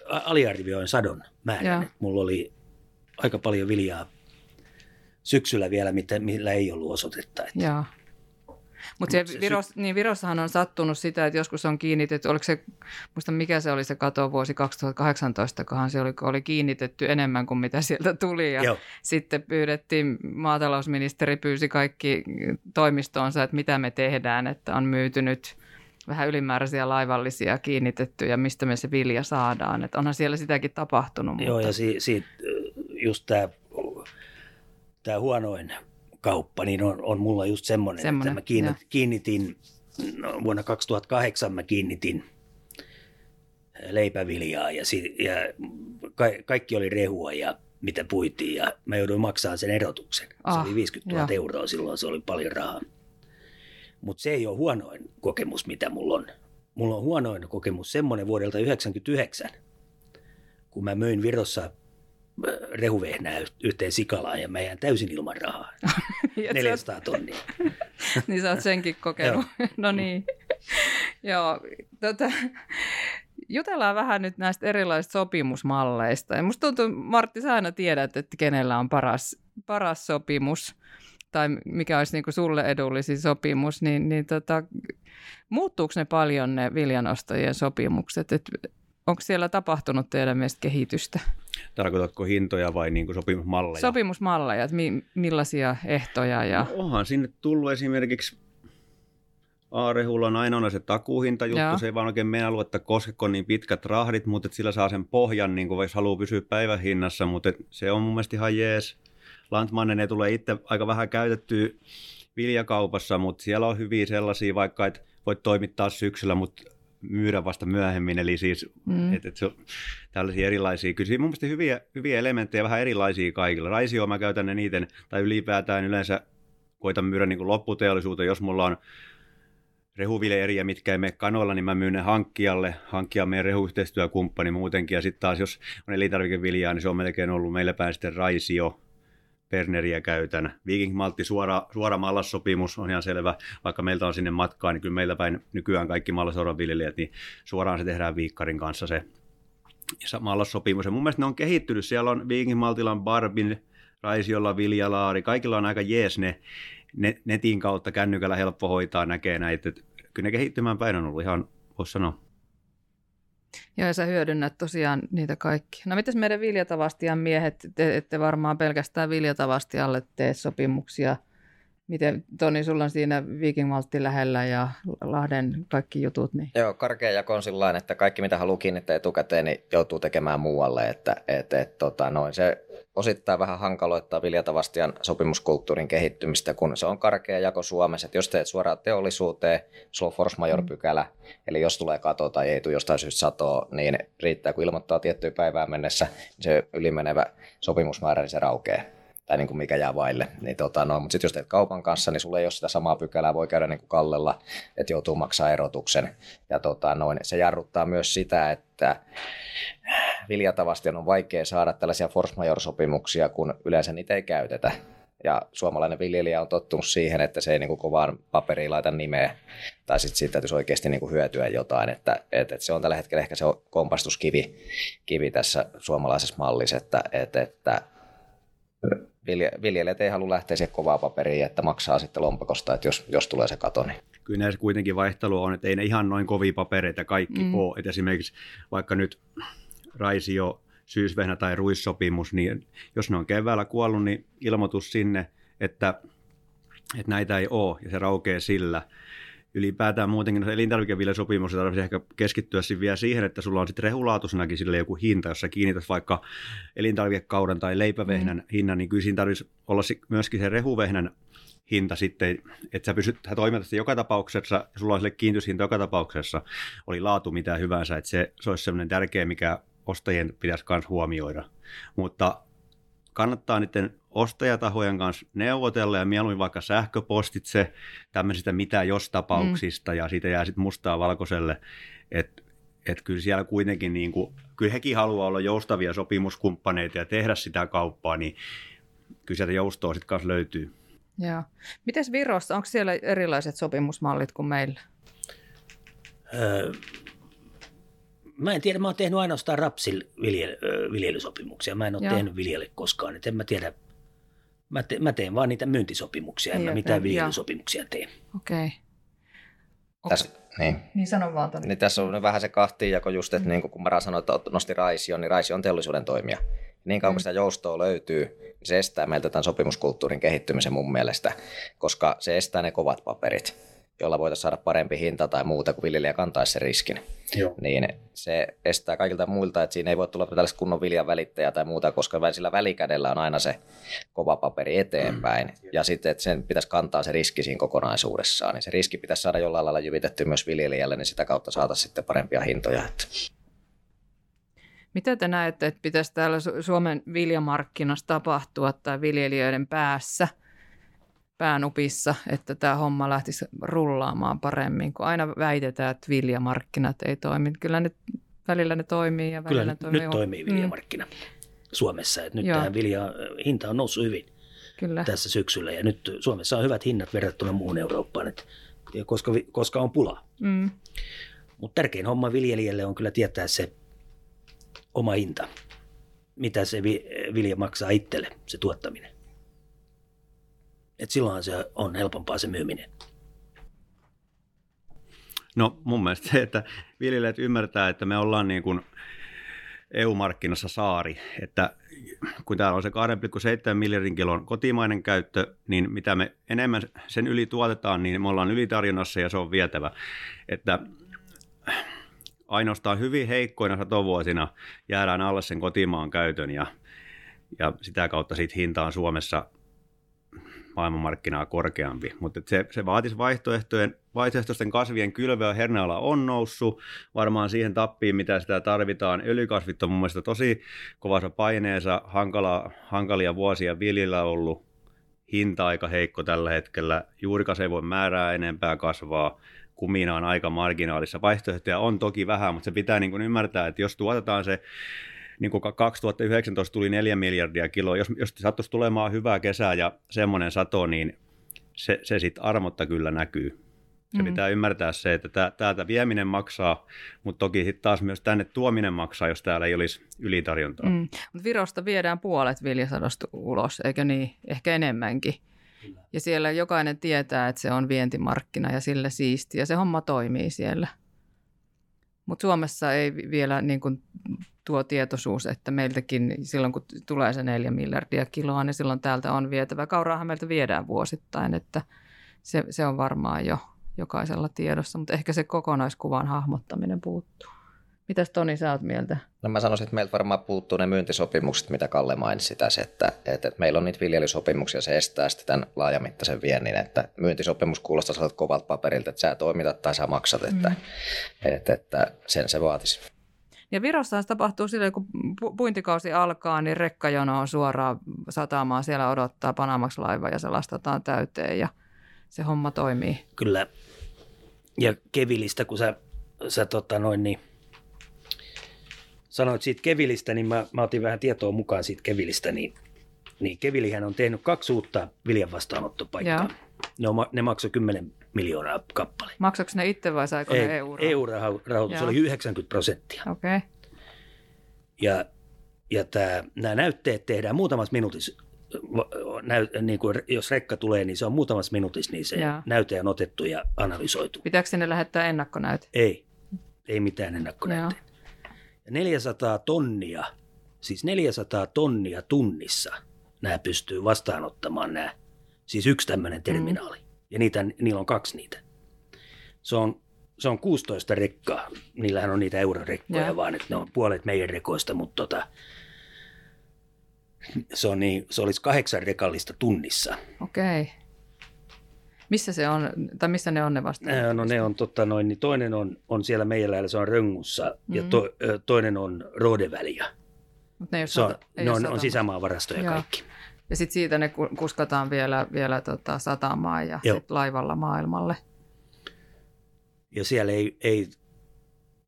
aliarvioin sadon määrän. Mulla oli aika paljon viljaa syksyllä vielä, mitä, millä ei ollut osoitetta. Että. Joo. Mutta se Viros, niin Virossahan on sattunut sitä, että joskus on kiinnitetty, oliko se, muista mikä se oli se katovuosi 2018, kohan se oli, oli kiinnitetty enemmän kuin mitä sieltä tuli. Ja Joo. sitten pyydettiin, maatalousministeri pyysi kaikki toimistoonsa, että mitä me tehdään, että on myyty nyt vähän ylimääräisiä laivallisia kiinnitetty ja mistä me se vilja saadaan. Että onhan siellä sitäkin tapahtunut. Joo, mutta... ja si, si, just tämä tämä huonoin kauppa, niin on, on mulla just semmoinen, semmoinen että mä kiinnit, kiinnitin, no, vuonna 2008 mä kiinnitin leipäviljaa ja, si, ja ka, kaikki oli rehua ja mitä puitiin ja mä jouduin maksamaan sen erotuksen. Ah, se oli 50 000 ja. euroa silloin, se oli paljon rahaa. Mutta se ei ole huonoin kokemus, mitä mulla on. Mulla on huonoin kokemus semmoinen vuodelta 1999, kun mä möin Virossa rehuvehnää yhteen sikalaan ja mä jään täysin ilman rahaa. 400 tonnia. niin sä oot senkin kokenut. no niin. Joo, tota, jutellaan vähän nyt näistä erilaisista sopimusmalleista. Ja musta tuntuu, Martti, sä aina tiedät, että kenellä on paras, paras sopimus tai mikä olisi niin sulle edullisin sopimus, niin, niin tota, muuttuuko ne paljon ne viljanostajien sopimukset? Et onko siellä tapahtunut teidän mielestä kehitystä? Tarkoitatko hintoja vai niin kuin sopimusmalleja? Sopimusmalleja, että mi- millaisia ehtoja? Ja... No onhan sinne tullut esimerkiksi A-rehulla on aina se takuuhinta juttu, Joo. se ei vaan oikein mennä luetta koskeko niin pitkät rahdit, mutta sillä saa sen pohjan, niin kuin jos haluaa pysyä päivähinnassa, mutta se on mun mielestä ihan jees. Lantmannen ne tulee itse aika vähän käytettyä viljakaupassa, mutta siellä on hyviä sellaisia, vaikka et voit toimittaa syksyllä, mutta myydä vasta myöhemmin, eli siis mm. et, et se on tällaisia erilaisia, kyllä mun mielestä hyviä, hyviä elementtejä, vähän erilaisia kaikilla. Raisio mä käytän ne niiden, tai ylipäätään yleensä koitan myydä niin lopputeollisuuteen, jos mulla on rehuvileeriä, mitkä ei mene kanoilla, niin mä myyn ne hankkijalle. Hankkija on meidän rehuyhteistyökumppani muutenkin, ja sitten taas jos on elintarvikeviljaa, niin se on melkein ollut meillä päin sitten raisio, Perneriä käytän. Viking Maltti suora, suora mallassopimus on ihan selvä, vaikka meiltä on sinne matkaa, niin kyllä meillä päin nykyään kaikki mallasoran viljelijät, niin suoraan se tehdään viikkarin kanssa se mallassopimus. Ja mun mielestä ne on kehittynyt. Siellä on Viking Maltilla on Barbin, Raisiolla, Viljalaari, kaikilla on aika jees ne, ne netin kautta kännykällä helppo hoitaa, näkee näitä. Kyllä ne kehittymään päin on ollut ihan, voisi sanoa. Joo, ja sä hyödynnät tosiaan niitä kaikki. No mitäs meidän viljatavastian miehet, te ette varmaan pelkästään viljatavastialle tee sopimuksia, Miten, Toni, sulla on siinä Viking Maltti lähellä ja Lahden kaikki jutut? Niin... Joo, karkea jako on sillä että kaikki mitä haluaa kiinnittää etukäteen, niin joutuu tekemään muualle. Että, et, et, tota, noin. Se osittain vähän hankaloittaa viljatavastian sopimuskulttuurin kehittymistä, kun se on karkea jako Suomessa. Että jos teet suoraan teollisuuteen, sulla on force major pykälä, eli jos tulee kato tai ei tule jostain syystä satoa, niin riittää kun ilmoittaa tiettyyn päivään mennessä, niin se ylimenevä sopimusmäärä, niin se raukeaa tai niin kuin mikä jää vaille. Niin tota, no, mutta sitten jos teet kaupan kanssa, niin sulla ei ole sitä samaa pykälää, voi käydä niin kuin kallella, että joutuu maksaa erotuksen. Ja tota, noin, se jarruttaa myös sitä, että viljatavasti on vaikea saada tällaisia force major-sopimuksia, kun yleensä niitä ei käytetä. Ja suomalainen viljelijä on tottunut siihen, että se ei niin kuin kovaan paperiin laita nimeä, tai sitten siitä täytyisi oikeasti niin kuin hyötyä jotain. Että, että, että se on tällä hetkellä ehkä se kompastuskivi kivi tässä suomalaisessa mallissa, että, että, että viljelijät ei halua lähteä siihen kovaa paperiin, että maksaa sitten lompakosta, että jos, jos tulee se kato. Niin. Kyllä näissä kuitenkin vaihtelu on, että ei ne ihan noin kovia papereita kaikki mm. ole. Että esimerkiksi vaikka nyt Raisio, syysvehnä tai ruissopimus, niin jos ne on keväällä kuollut, niin ilmoitus sinne, että, että näitä ei ole ja se raukee sillä ylipäätään muutenkin elintarvikeviljasopimus tarvitsisi ehkä keskittyä vielä siihen, että sulla on sitten rehulaatusenakin sille joku hinta, jos sä kiinnität vaikka elintarvikekauden tai leipävehnän mm. hinnan, niin kyllä siinä tarvitsisi olla myöskin se rehuvehnän hinta sitten, että sä pysyt sä toimitat joka tapauksessa, sulla on sille kiinnityshinta joka tapauksessa, oli laatu mitä hyvänsä, että se, se olisi sellainen tärkeä, mikä ostajien pitäisi myös huomioida. Mutta kannattaa niiden ostajatahojen kanssa neuvotella ja mieluummin vaikka sähköpostitse tämmöisistä mitä jos tapauksista mm. ja siitä jää sitten mustaa valkoiselle, että et kyllä siellä kuitenkin, niin kuin, kyllä hekin haluaa olla joustavia sopimuskumppaneita ja tehdä sitä kauppaa, niin kyllä sieltä joustoa sitten kanssa löytyy. Joo. Miten Virossa, onko siellä erilaiset sopimusmallit kuin meillä? Öö, Mä en tiedä, mä oon tehnyt ainoastaan rapsil viljely, viljelysopimuksia. Mä en ole Joo. tehnyt viljelle koskaan, et en mä tiedä. Mä, te, mä teen vaan niitä myyntisopimuksia, en Ei, mä mitään viljelysopimuksia tee. Okei. Okay. Tässä, niin. niin sano vaan tonne. Niin tässä on vähän se kahtiinjako just, että mm. niin kun Mara sanoi, että nosti Raisio, niin Raisio on teollisuuden toimija. Niin kauan mm. kun sitä joustoa löytyy, niin se estää meiltä tämän sopimuskulttuurin kehittymisen mun mielestä, koska se estää ne kovat paperit jolla voitaisiin saada parempi hinta tai muuta, kuin viljelijä kantaisi sen riskin. Joo. Niin se estää kaikilta muilta, että siinä ei voi tulla tällaista kunnon viljan välittäjää tai muuta, koska sillä välikädellä on aina se kova paperi eteenpäin. Mm. Ja sitten, että sen pitäisi kantaa se riski siinä kokonaisuudessaan. Niin se riski pitäisi saada jollain lailla jyvitetty myös viljelijälle, niin sitä kautta saataisiin sitten parempia hintoja. Mitä te näette, että pitäisi täällä Suomen viljamarkkinassa tapahtua tai viljelijöiden päässä – päänupissa, että tämä homma lähtisi rullaamaan paremmin, kun aina väitetään, että viljamarkkinat ei toimi. Kyllä ne välillä ne toimii ja välillä Kyllä ne toimii. nyt toimii viljamarkkina mm. Suomessa. Että nyt Joo. tämä vilja hinta on noussut hyvin Kyllä. tässä syksyllä ja nyt Suomessa on hyvät hinnat verrattuna muuhun Eurooppaan, että, koska, koska on pula. Mm. Mutta tärkein homma viljelijälle on kyllä tietää se oma hinta, mitä se vilja maksaa itselle, se tuottaminen. Et silloin se on helpompaa se myyminen. No mun mielestä se, että viljelijät ymmärtää, että me ollaan niin kuin EU-markkinassa saari, että kun täällä on se 2,7 miljardin kilon kotimainen käyttö, niin mitä me enemmän sen yli tuotetaan, niin me ollaan ylitarjonnassa ja se on vietävä. Että ainoastaan hyvin heikkoina satovuosina jäädään alle sen kotimaan käytön ja, ja sitä kautta siitä hinta on Suomessa maailmanmarkkinaa korkeampi. Mutta se, se vaatisi vaihtoehtojen, vaihtoehtoisten kasvien kylvöä. Herneala on noussut varmaan siihen tappiin, mitä sitä tarvitaan. Öljykasvit on mun mielestä tosi kovassa paineessa, hankala, hankalia vuosia viljellä ollut. Hinta aika heikko tällä hetkellä. Juurikas ei voi määrää enempää kasvaa kumina on aika marginaalissa. Vaihtoehtoja on toki vähän, mutta se pitää niin kuin ymmärtää, että jos tuotetaan se niin kuin 2019 tuli 4 miljardia kiloa. Jos, jos sattuisi tulemaan hyvää kesää ja semmoinen sato, niin se, se sitten armotta kyllä näkyy. Se mm. pitää ymmärtää se, että täältä vieminen maksaa, mutta toki sitten taas myös tänne tuominen maksaa, jos täällä ei olisi ylitarjontaa. Mm. Mutta Virosta viedään puolet viljasadosta ulos, eikö niin? Ehkä enemmänkin. Ja siellä jokainen tietää, että se on vientimarkkina ja sillä siisti ja se homma toimii siellä. Mutta Suomessa ei vielä niin kuin tuo tietoisuus, että meiltäkin silloin kun tulee se neljä miljardia kiloa, niin silloin täältä on vietävä. Kauraahan meiltä viedään vuosittain, että se, se on varmaan jo jokaisella tiedossa, mutta ehkä se kokonaiskuvan hahmottaminen puuttuu. Mitäs Toni, sä oot mieltä? No mä sanoisin, että meiltä varmaan puuttuu ne myyntisopimukset, mitä Kalle mainitsi tässä, että, että, että meillä on niitä viljelysopimuksia, se estää sitten tämän laajamittaisen viennin, että myyntisopimus kuulostaa sellaiselta kovalta paperilta, että sä toimitat tai sä maksat, että, mm. että, että sen se vaatisi. Ja Virossahan se tapahtuu silleen, kun puintikausi alkaa, niin rekkajono on suoraan satamaan. Siellä odottaa Panamax laiva ja se lastataan täyteen ja se homma toimii. Kyllä. Ja Kevilistä, kun sä, sä tota noin, niin sanoit siitä Kevilistä, niin mä, mä otin vähän tietoa mukaan siitä Kevilistä, niin, niin Kevilihän on tehnyt kaksi uutta viljan vastaanottopaikkaa. Ne, on, ne maksoi 10 miljoonaa kappale. Maksaako ne itse vai saiko Ei, ne EU? EU-rahoitus EU oli 90 prosenttia. Okei. Okay. Ja, ja tää, nämä näytteet tehdään muutamassa minuutissa. Näy, niin kuin jos rekka tulee, niin se on muutamassa minuutissa, niin se ja. näyte on otettu ja analysoitu. Pitääkö sinne lähettää ennakkonäyte? Ei, ei mitään ennakkonäyte. 400 tonnia, siis 400 tonnia tunnissa nämä pystyy vastaanottamaan nämä. Siis yksi tämmöinen terminaali. Mm. Ja niitä, niillä on kaksi niitä. Se on, se on 16 rekkaa. Niillähän on niitä eurorekkoja ja. vaan, että ne on puolet meidän rekoista, mutta tota, se, on niin, se olisi kahdeksan rekallista tunnissa. Okei. Okay. Missä se on, tai missä ne on ne vasta? No ne on, totta noin, niin toinen on, on siellä lähellä, se on Röngussa, mm-hmm. ja to, toinen on Rodeväliä. Mutta ne, se on, ne on, on sisämaavarastoja Joo. kaikki. Ja sitten siitä ne kuskataan vielä, vielä tota satamaan ja sit laivalla maailmalle. Ja siellä ei, ei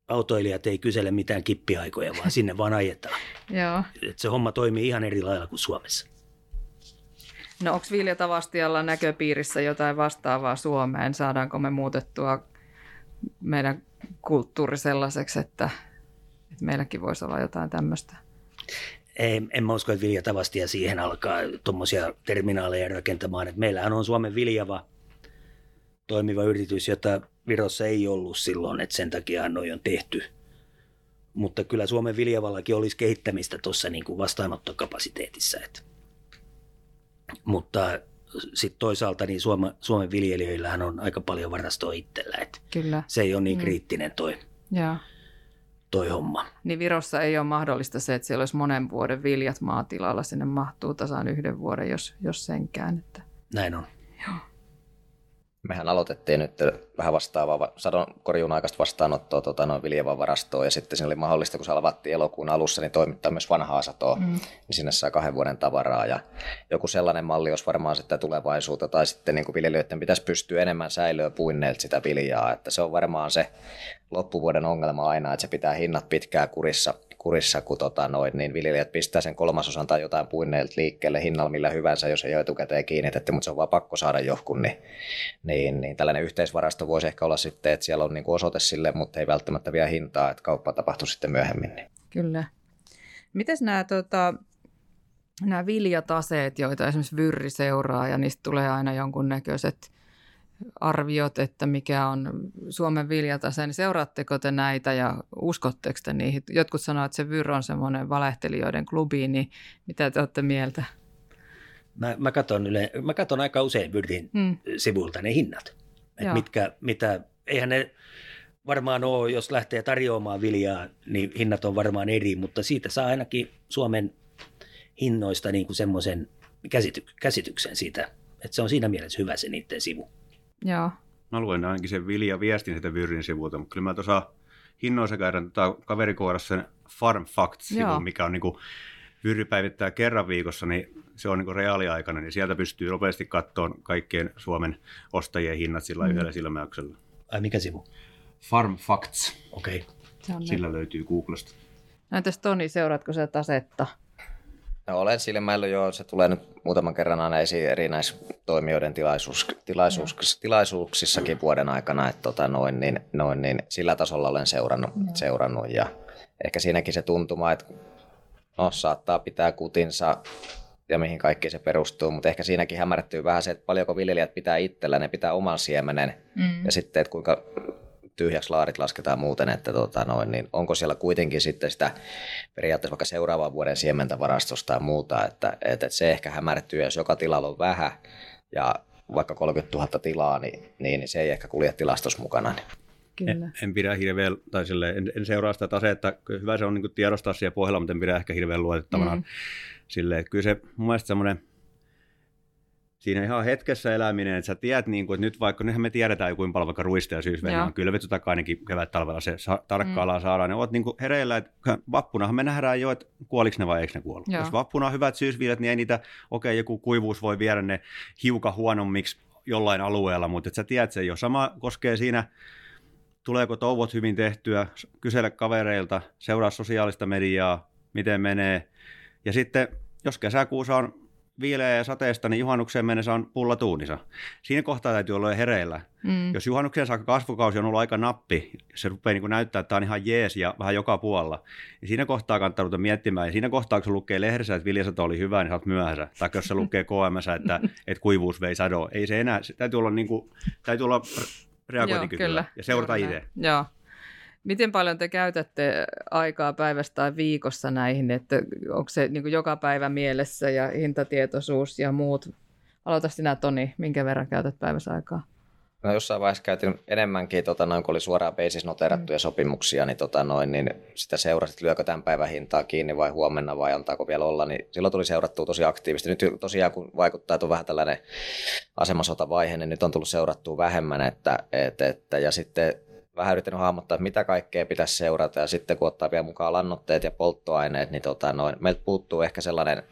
autoilijat ei kysele mitään kippiaikoja, vaan sinne vaan ajetaan. Joo. Et se homma toimii ihan eri lailla kuin Suomessa. No onko Vilja Tavastialla näköpiirissä jotain vastaavaa Suomeen? Saadaanko me muutettua meidän kulttuuri sellaiseksi, että, että meilläkin voisi olla jotain tämmöistä? Ei, en mä usko, että Vilja Tavastia siihen alkaa tuommoisia terminaaleja rakentamaan. Et meillähän on Suomen Viljava toimiva yritys, jota Virossa ei ollut silloin, että sen takia noi on tehty. Mutta kyllä Suomen Viljavallakin olisi kehittämistä tuossa niin vastaanottokapasiteetissa. Että mutta sitten toisaalta niin Suoma, Suomen viljelijöillähän on aika paljon varastoa itsellä. Että Kyllä. Se ei ole niin mm. kriittinen toi, ja. toi homma. Niin Virossa ei ole mahdollista se, että siellä olisi monen vuoden viljat maatilalla. Sinne mahtuu tasan yhden vuoden, jos, jos senkään. Että... Näin on. Joo mehän aloitettiin nyt vähän vastaavaa sadon korjuun aikaista vastaanottoa tota, noin viljevän varastoa ja sitten siinä oli mahdollista, kun se avattiin elokuun alussa, niin toimittaa myös vanhaa satoa, mm. niin sinne saa kahden vuoden tavaraa ja joku sellainen malli olisi varmaan sitten tulevaisuutta tai sitten niin kuin viljelijöiden pitäisi pystyä enemmän säilöä puinneilta sitä viljaa, että se on varmaan se loppuvuoden ongelma aina, että se pitää hinnat pitkään kurissa kurissa, kun tota noin, niin viljelijät pistää sen kolmasosan tai jotain puinneilta liikkeelle hinnalla millä hyvänsä, jos ei ole etukäteen kiinnitetty, mutta se on vaan pakko saada johkun, niin, niin, niin tällainen yhteisvarasto voisi ehkä olla sitten, että siellä on niin kuin osoite sille, mutta ei välttämättä vielä hintaa, että kauppa tapahtuu sitten myöhemmin. Niin. Kyllä. Miten nämä tota, nämä viljataseet, joita esimerkiksi Vyrri seuraa ja niistä tulee aina jonkunnäköiset arviot, että mikä on Suomen viljatase, niin seuraatteko te näitä ja uskotteko te niihin? Jotkut sanoo, että se Vyr on semmoinen valehtelijoiden klubi, niin mitä te olette mieltä? Mä, mä, katson, yle, mä katson aika usein Vyrin hmm. sivulta ne hinnat. Et mitkä, mitä, eihän ne varmaan ole, jos lähtee tarjoamaan viljaa, niin hinnat on varmaan eri, mutta siitä saa ainakin Suomen hinnoista niin kuin semmoisen käsity, käsityksen siitä, että se on siinä mielessä hyvä se niiden sivu. Joo. Mä luen ainakin sen Vilja viestin sitä Vyrin sivulta, mutta kyllä mä tuossa hinnoissa käydään tota kaverikohdassa sen Farm Facts-sivu, mikä on niin kuin Vyri päivittää kerran viikossa, niin se on niin reaaliaikana, niin sieltä pystyy nopeasti katsomaan kaikkien Suomen ostajien hinnat sillä mm. yhdellä silmäyksellä. Ai mikä sivu? Farm Facts. Okei. Okay. Sillä löytyy Googlesta. No entäs Toni, seuraatko sä tasetta? No, olen silmäillyt jo, se tulee nyt muutaman kerran aina esiin erinäistoimijoiden tilaisuus, tilaisuus, tilaisuuksissakin vuoden aikana, että tota noin, niin, noin, niin sillä tasolla olen seurannut, seurannut ja ehkä siinäkin se tuntuma, että no, saattaa pitää kutinsa ja mihin kaikki se perustuu, mutta ehkä siinäkin hämärtyy vähän se, että paljonko viljelijät pitää itsellä, ne pitää oman siemenen mm. ja sitten, että kuinka tyhjäksi laarit lasketaan muuten, että tota noin, niin onko siellä kuitenkin sitten sitä periaatteessa vaikka seuraavan vuoden siementä varastosta tai muuta, että, että se ehkä hämärtyy, jos joka tilalla on vähän ja vaikka 30 000 tilaa, niin, niin se ei ehkä kulje tilastossa mukana. Niin. Kyllä. En, en pidä hirveän, tai sille, en, en seuraa sitä tasetta. Hyvä se on niin tiedostaa siellä pohjalla, mutta en pidä ehkä hirveän luotettavana. Mm. Sille, että kyllä se mun mielestä semmoinen, siinä ihan hetkessä eläminen, että sä tiedät, niin kuin, että nyt vaikka, nythän me tiedetään kuinka paljon vaikka ruista ja syysvehnä on kylvetty tai ainakin kevät talvella se sa- tarkkaillaan mm. saadaan, niin oot niin kuin hereillä, että vappunahan me nähdään jo, että kuoliks ne vai eikö ne kuollut. Joo. Jos vappuna on hyvät syysviljat, niin ei niitä, okei okay, joku kuivuus voi viedä ne hiukan huonommiksi jollain alueella, mutta että sä tiedät se jo. Sama koskee siinä tuleeko touvot hyvin tehtyä, kysele kavereilta, seuraa sosiaalista mediaa, miten menee. Ja sitten, jos kesäkuussa on viileä ja sateesta, niin juhannukseen mennessä on pulla tuunissa. Siinä kohtaa täytyy olla hereillä. Mm. Jos juhannukseen saakka kasvukausi on ollut aika nappi, se rupeaa niin näyttää, että tämä on ihan jees ja vähän joka puolella, niin siinä kohtaa kannattaa ruveta miettimään. Ja siinä kohtaa, kun se lukee lehdessä, että viljasato oli hyvä, niin sä oot myöhässä. Tai jos se lukee KMS, että, että kuivuus vei sado. Ei se enää, se täytyy olla, niin kuin, täytyy olla reagointikykyä ja seurata itse. Joo. Miten paljon te käytätte aikaa päivästä tai viikossa näihin, että onko se niin joka päivä mielessä ja hintatietoisuus ja muut? Aloita sinä Toni, minkä verran käytät päivässä aikaa? No jossain vaiheessa käytin enemmänkin, tota, noin, kun oli suoraan basis noterattuja mm. sopimuksia, niin, tota, noin, niin sitä seurasit, lyökö tämän päivän hintaa kiinni vai huomenna vai antaako vielä olla, niin silloin tuli seurattua tosi aktiivisesti. Nyt tosiaan kun vaikuttaa, että on vähän tällainen asemasotavaihe, niin nyt on tullut seurattua vähemmän, että, että, että ja sitten vähän yrittänyt hahmottaa, että mitä kaikkea pitäisi seurata ja sitten kun ottaa vielä mukaan lannoitteet ja polttoaineet, niin tota, noin, meiltä puuttuu ehkä sellainen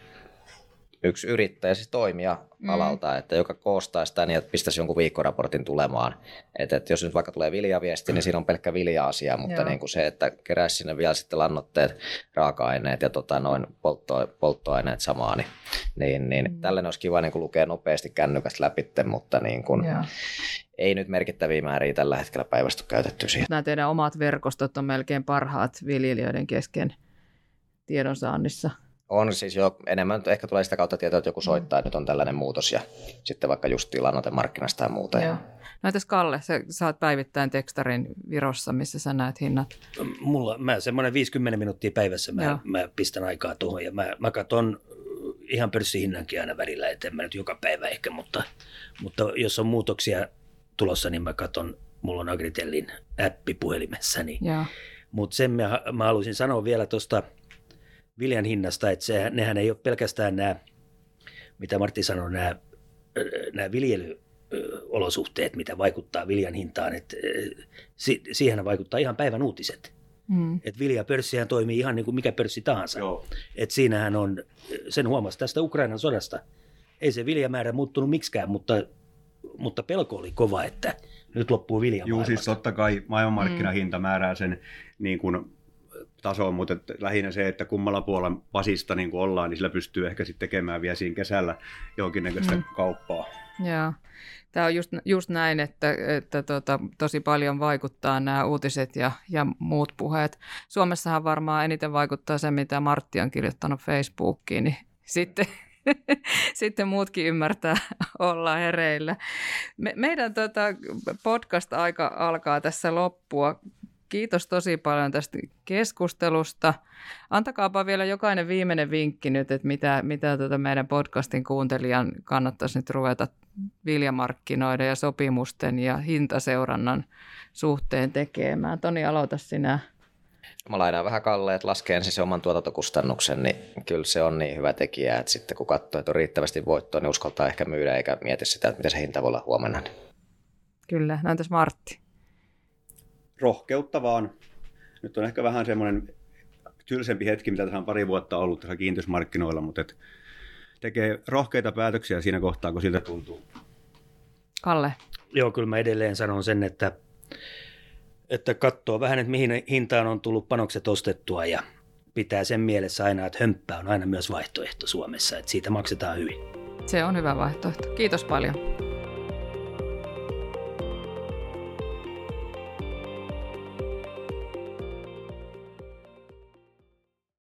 yksi yrittäjä, siis toimija mm. alalta, että joka koostaa sitä niin, että pistäisi jonkun viikkoraportin tulemaan. Että, että jos nyt vaikka tulee viljaviesti, niin siinä on pelkkä vilja-asia, mutta niin kuin se, että keräisi sinne vielä sitten lannoitteet, raaka-aineet ja tota, noin poltto, polttoaineet samaan, niin, niin, niin mm. tällainen olisi kiva niin kuin lukea nopeasti kännykästä läpi, mutta niin kuin, ei nyt merkittäviä määriä tällä hetkellä päivästä käytetty siihen. Nämä teidän omat verkostot on melkein parhaat viljelijöiden kesken tiedonsaannissa. On siis jo enemmän, ehkä tulee sitä kautta tietoa, että joku mm. soittaa, että nyt on tällainen muutos ja sitten vaikka just markkinasta ja muuta. Joo. No entäs Kalle, sä saat päivittäin tekstarin Virossa, missä sä näet hinnat? Mulla, mä semmoinen 50 minuuttia päivässä mä, mä pistän aikaa tuohon ja mä, mä katson ihan pörssihinnankin aina välillä, että en mä nyt joka päivä ehkä, mutta, mutta jos on muutoksia tulossa, niin mä katson, mulla on Agritellin appi puhelimessani. Niin, mutta sen mä, mä haluaisin sanoa vielä tuosta viljan hinnasta, että se, nehän ei ole pelkästään nämä, mitä Martti sanoi, nämä, nämä viljelyolosuhteet, mitä vaikuttaa viljan hintaan, että siihen vaikuttaa ihan päivän uutiset. Mm. Että viljapörssihän toimii ihan niin kuin mikä pörssi tahansa. Joo. että siinähän on, sen huomasi tästä Ukrainan sodasta, ei se viljamäärä muuttunut miksikään, mutta, mutta pelko oli kova, että nyt loppuu vilja Joo, siis totta kai maailmanmarkkinahinta mm. määrää sen niin kuin tasoon, mutta että lähinnä se, että kummalla puolella pasista niin ollaan, niin sillä pystyy ehkä sitten tekemään vielä siinä kesällä jonkinnäköistä mm. kauppaa. Joo. Tämä on just, just näin, että, että tota, tosi paljon vaikuttaa nämä uutiset ja, ja muut puheet. Suomessahan varmaan eniten vaikuttaa se, mitä Martti on kirjoittanut Facebookiin, niin sitten sitten muutkin ymmärtää olla hereillä. Me, meidän tota podcast-aika alkaa tässä loppua. Kiitos tosi paljon tästä keskustelusta. Antakaapa vielä jokainen viimeinen vinkki nyt, että mitä, mitä tuota meidän podcastin kuuntelijan kannattaisi nyt ruveta viljamarkkinoiden ja sopimusten ja hintaseurannan suhteen tekemään. Toni, aloita sinä. Mä lainaan vähän Kalle, että laskee ensin se oman tuotantokustannuksen, niin kyllä se on niin hyvä tekijä, että sitten kun katsoo, että on riittävästi voittoa, niin uskaltaa ehkä myydä eikä mieti sitä, että miten se hinta voi olla huomenna. Kyllä, näytäisi Martti rohkeutta vaan. Nyt on ehkä vähän semmoinen tylsempi hetki, mitä tässä on pari vuotta ollut tässä kiinteismarkkinoilla, mutta et tekee rohkeita päätöksiä siinä kohtaa, kun siltä tuntuu. Kalle. Joo, kyllä mä edelleen sanon sen, että, että katsoo vähän, että mihin hintaan on tullut panokset ostettua ja pitää sen mielessä aina, että hömppää on aina myös vaihtoehto Suomessa, että siitä maksetaan hyvin. Se on hyvä vaihtoehto. Kiitos paljon.